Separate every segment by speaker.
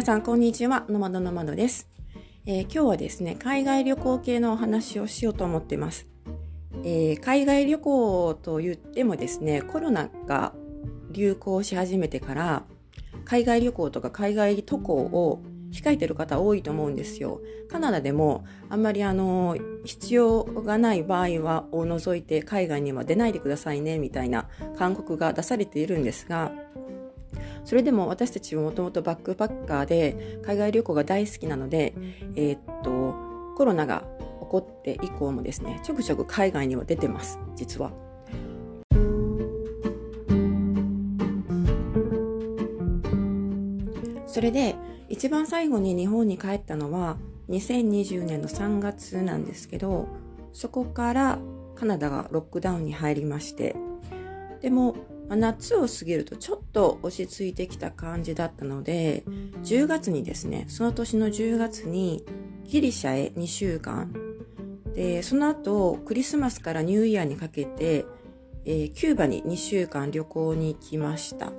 Speaker 1: 皆さん、こんにちは。ノマドノマドです、えー、今日はですね、海外旅行系のお話をしようと思っています。えー、海外旅行と言ってもですね、コロナが流行し始めてから、海外旅行とか海外渡航を控えてる方多いと思うんですよ。カナダでもあんまりあの、必要がない場合はを除いて海外には出ないでくださいねみたいな勧告が出されているんですが、それでも私たちはもともとバックパッカーで海外旅行が大好きなので、えー、っと、コロナが起こって以降もですね、ちょくちょく海外には出てます、実は。それで、一番最後に日本に帰ったのは2020年の3月なんですけど、そこからカナダがロックダウンに入りまして、でも夏を過ぎるとちょっと落ち着いてきた感じだったので、10月にですね、その年の10月にギリシャへ2週間、で、その後クリスマスからニューイヤーにかけて、えー、キューバに2週間旅行に行きました。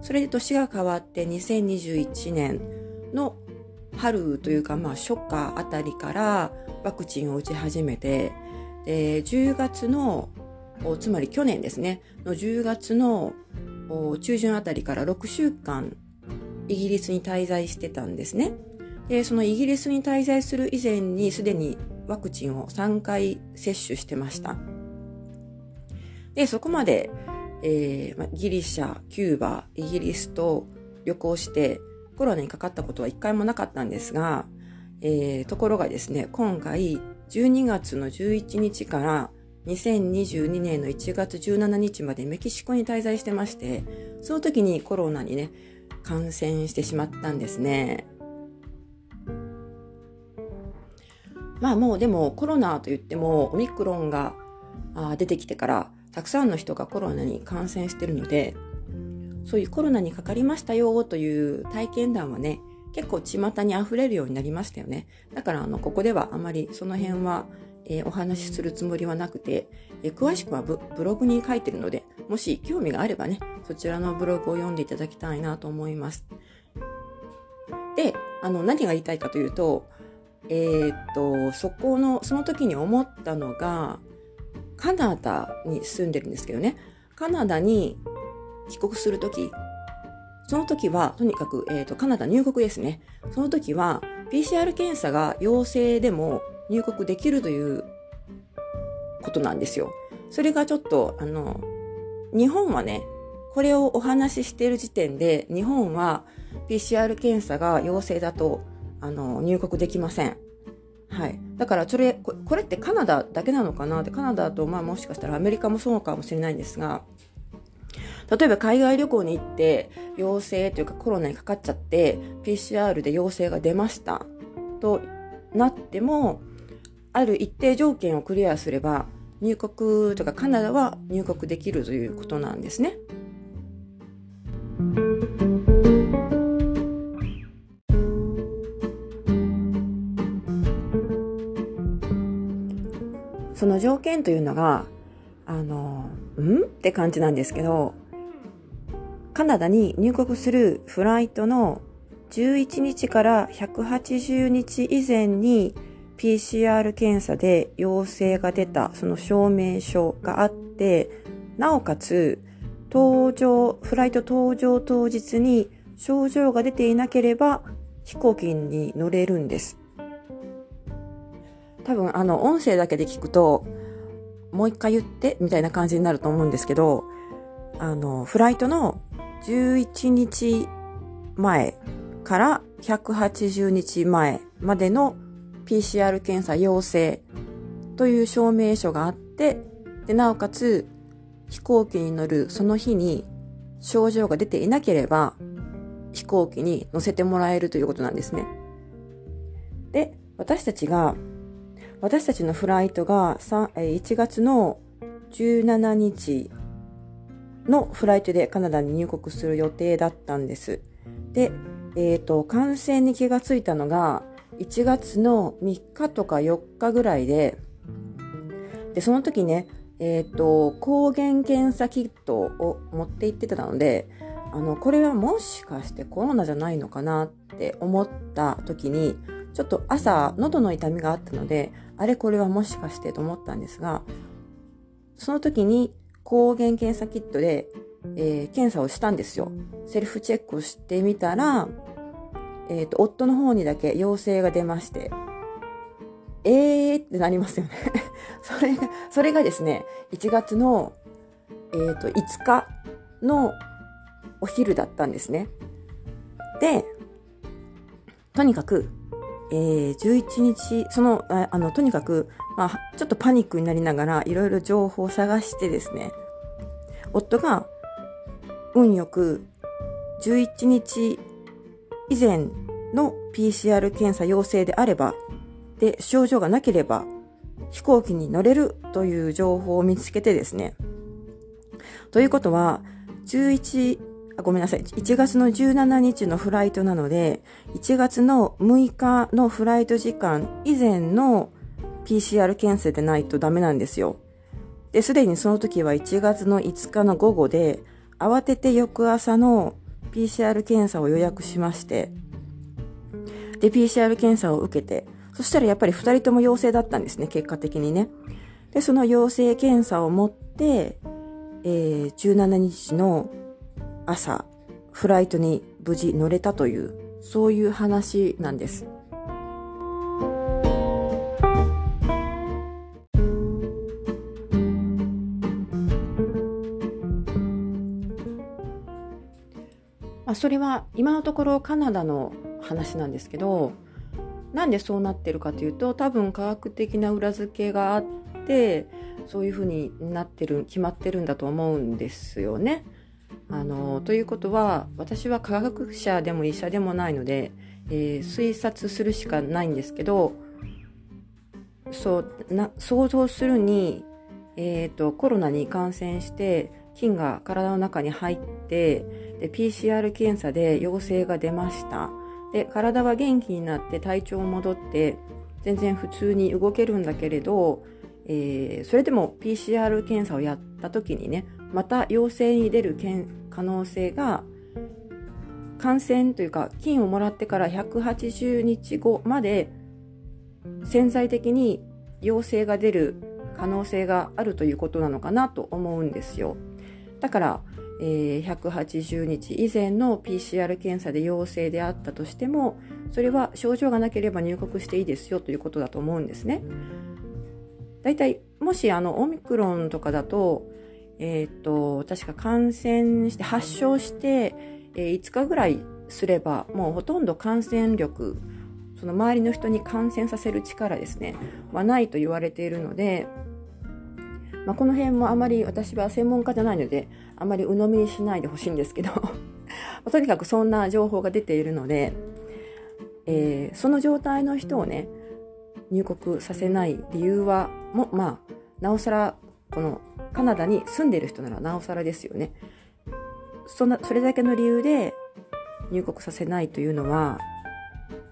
Speaker 1: それで年が変わって2021年の春というかまあ初夏あたりからワクチンを打ち始めて、で、10月のつまり去年ですね、の10月の中旬あたりから6週間イギリスに滞在してたんですね。で、そのイギリスに滞在する以前にすでにワクチンを3回接種してました。で、そこまで、えー、ギリシャ、キューバ、イギリスと旅行してコロナにかかったことは一回もなかったんですが、えー、ところがですね、今回12月の11日から2022年の1月17日までメキシコに滞在してまして、その時にコロナにね、感染してしまったんですね。まあもうでもコロナと言ってもオミクロンが出てきてからたくさんの人がコロナに感染してるので、そういうコロナにかかりましたよという体験談はね、結構巷に溢れるようになりましたよね。だからあの、ここではあまりその辺はえー、お話しするつもりはなくて、えー、詳しくはブログに書いてるので、もし興味があればね、そちらのブログを読んでいただきたいなと思います。で、あの、何が言いたいかというと、えー、っと、そこの、その時に思ったのが、カナダに住んでるんですけどね、カナダに帰国するとき、その時は、とにかく、えっ、と、カナダ入国ですね。その時は、PCR 検査が陽性でも入国できるということなんですよ。それがちょっと、あの、日本はね、これをお話ししている時点で、日本は PCR 検査が陽性だと、あの、入国できません。はい。だから、それ、これってカナダだけなのかな？って、カナダと、まあもしかしたらアメリカもそうかもしれないんですが、例えば海外旅行に行って、陽性というかコロナにかかっちゃって、PCR で陽性が出ました。となっても、ある一定条件をクリアすれば入国とかカナダは入国できるということなんですね。その条件というのが、あの、ん？って感じなんですけど、カナダに入国するフライトの11日から180日以前に PCR 検査で陽性が出たその証明書があって、なおかつ、搭乗、フライト搭乗当日に症状が出ていなければ飛行機に乗れるんです。多分あの音声だけで聞くと、もう一回言ってみたいな感じになると思うんですけど、あの、フライトの11日前から180日前までの PCR 検査陽性という証明書があって、で、なおかつ飛行機に乗るその日に症状が出ていなければ飛行機に乗せてもらえるということなんですね。で、私たちが、私たちのフライトが1月の17日のフライトでカナダに入国する予定だったんです。で、えっ、ー、と、感染に気がついたのが1月の3日とか4日ぐらいで、で、その時ね、えっ、ー、と、抗原検査キットを持って行ってたので、あの、これはもしかしてコロナじゃないのかなって思った時に、ちょっと朝、喉の痛みがあったので、あれこれはもしかしてと思ったんですが、その時に抗原検査キットで、えー、検査をしたんですよ。セルフチェックをしてみたら、えっ、ー、と、夫の方にだけ陽性が出まして、えーってなりますよね それが、それがですね、1月の、えっ、ー、と、5日のお昼だったんですね。で、とにかく、えー、11日、その、ああの、とにかく、まあ、ちょっとパニックになりながら、いろいろ情報を探してですね、夫が、運よく、11日以前の PCR 検査陽性であれば、で、症状がなければ、飛行機に乗れるという情報を見つけてですね。ということは、11、あごめんなさい。1月の17日のフライトなので、1月の6日のフライト時間以前の PCR 検査でないとダメなんですよ。で、すでにその時は1月の5日の午後で、慌てて翌朝の PCR 検査を予約しまして、で、PCR 検査を受けて、そしたらやっぱり2人とも陽性だったんですね、結果的にね。で、その陽性検査を持って、えー、17日の朝、フライトに無事乗れたという、そういう話なんです。あ、それは今のところカナダの話なんですけどなんでそうなってるかというと多分科学的な裏付けがあってそういうふうになってる決まってるんだと思うんですよね。あのということは私は科学者でも医者でもないので、えー、推察するしかないんですけどそうな想像するに、えーと、コロナに感染して菌が体の中に入ってで PCR 検査で陽性が出ました。で体は元気になって体調戻って全然普通に動けるんだけれど、えー、それでも PCR 検査をやった時にねまた陽性に出る可能性が感染というか菌をもらってから180日後まで潜在的に陽性が出る可能性があるということなのかなと思うんですよ。だからえー、180日以前の PCR 検査で陽性であったとしてもそれは症状がなければ入国していいですよということだと思うんですね。だいたいもしあのオミクロンとかだと,、えーと、確か感染して発症して、えー、5日ぐらいすればもうほとんど感染力その周りの人に感染させる力ですねはないと言われているのでまあ、この辺もあまり私は専門家じゃないのであまり鵜呑みにしないでほしいんですけど とにかくそんな情報が出ているので、えー、その状態の人をね入国させない理由はもまあなおさらこのカナダに住んでいる人ならなおさらですよね。そんなそれだけの理由で入国させないというのは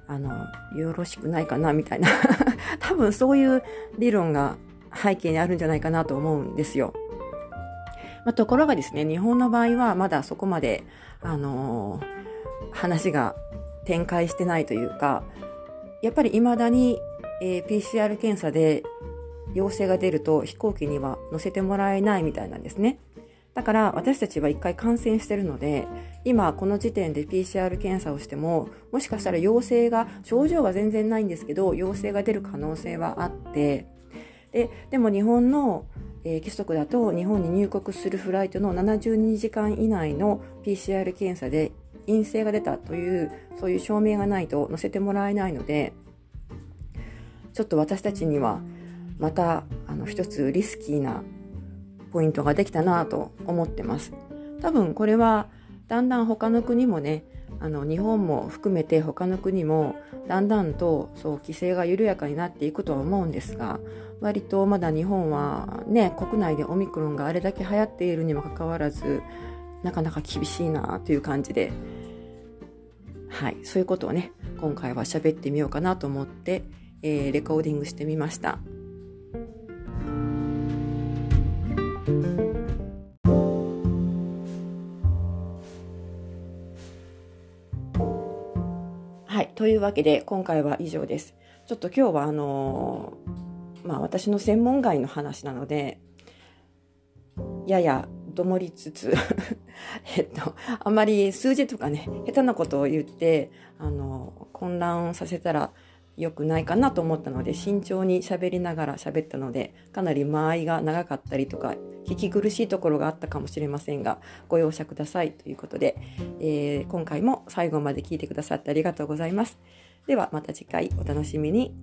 Speaker 1: あのよろしくないかなみたいな。多分そういう理論が背景にあるんじゃないかなと思うんですよ。まあ、ところがですね、日本の場合はまだそこまで、あのー、話が展開してないというか、やっぱり未だに、えー、PCR 検査で陽性が出ると飛行機には乗せてもらえないみたいなんですね。だから私たちは一回感染してるので、今この時点で PCR 検査をしても、もしかしたら陽性が、症状が全然ないんですけど、陽性が出る可能性はあって、ででも日本の、えー、規則だと日本に入国するフライトの72時間以内の PCR 検査で陰性が出たというそういう証明がないと載せてもらえないのでちょっと私たちにはまたあの一つリスキーなポイントができたなと思ってます。多分これはだんだん他の国もねあの日本も含めて他の国もだんだんとそう規制が緩やかになっていくとは思うんですが割とまだ日本はね国内でオミクロンがあれだけ流行っているにもかかわらずなかなか厳しいなという感じではいそういうことをね今回は喋ってみようかなと思って、えー、レコーディングしてみました。はいというわけで今回は以上です。ちょっと今日はあのーまあ私の専門外の話なので、ややどもりつつ えっと、あまり数字とかね、下手なことを言って、あの、混乱させたら良くないかなと思ったので、慎重に喋りながら喋ったので、かなり間合いが長かったりとか、聞き苦しいところがあったかもしれませんが、ご容赦くださいということで、えー、今回も最後まで聞いてくださってありがとうございます。ではまた次回お楽しみに。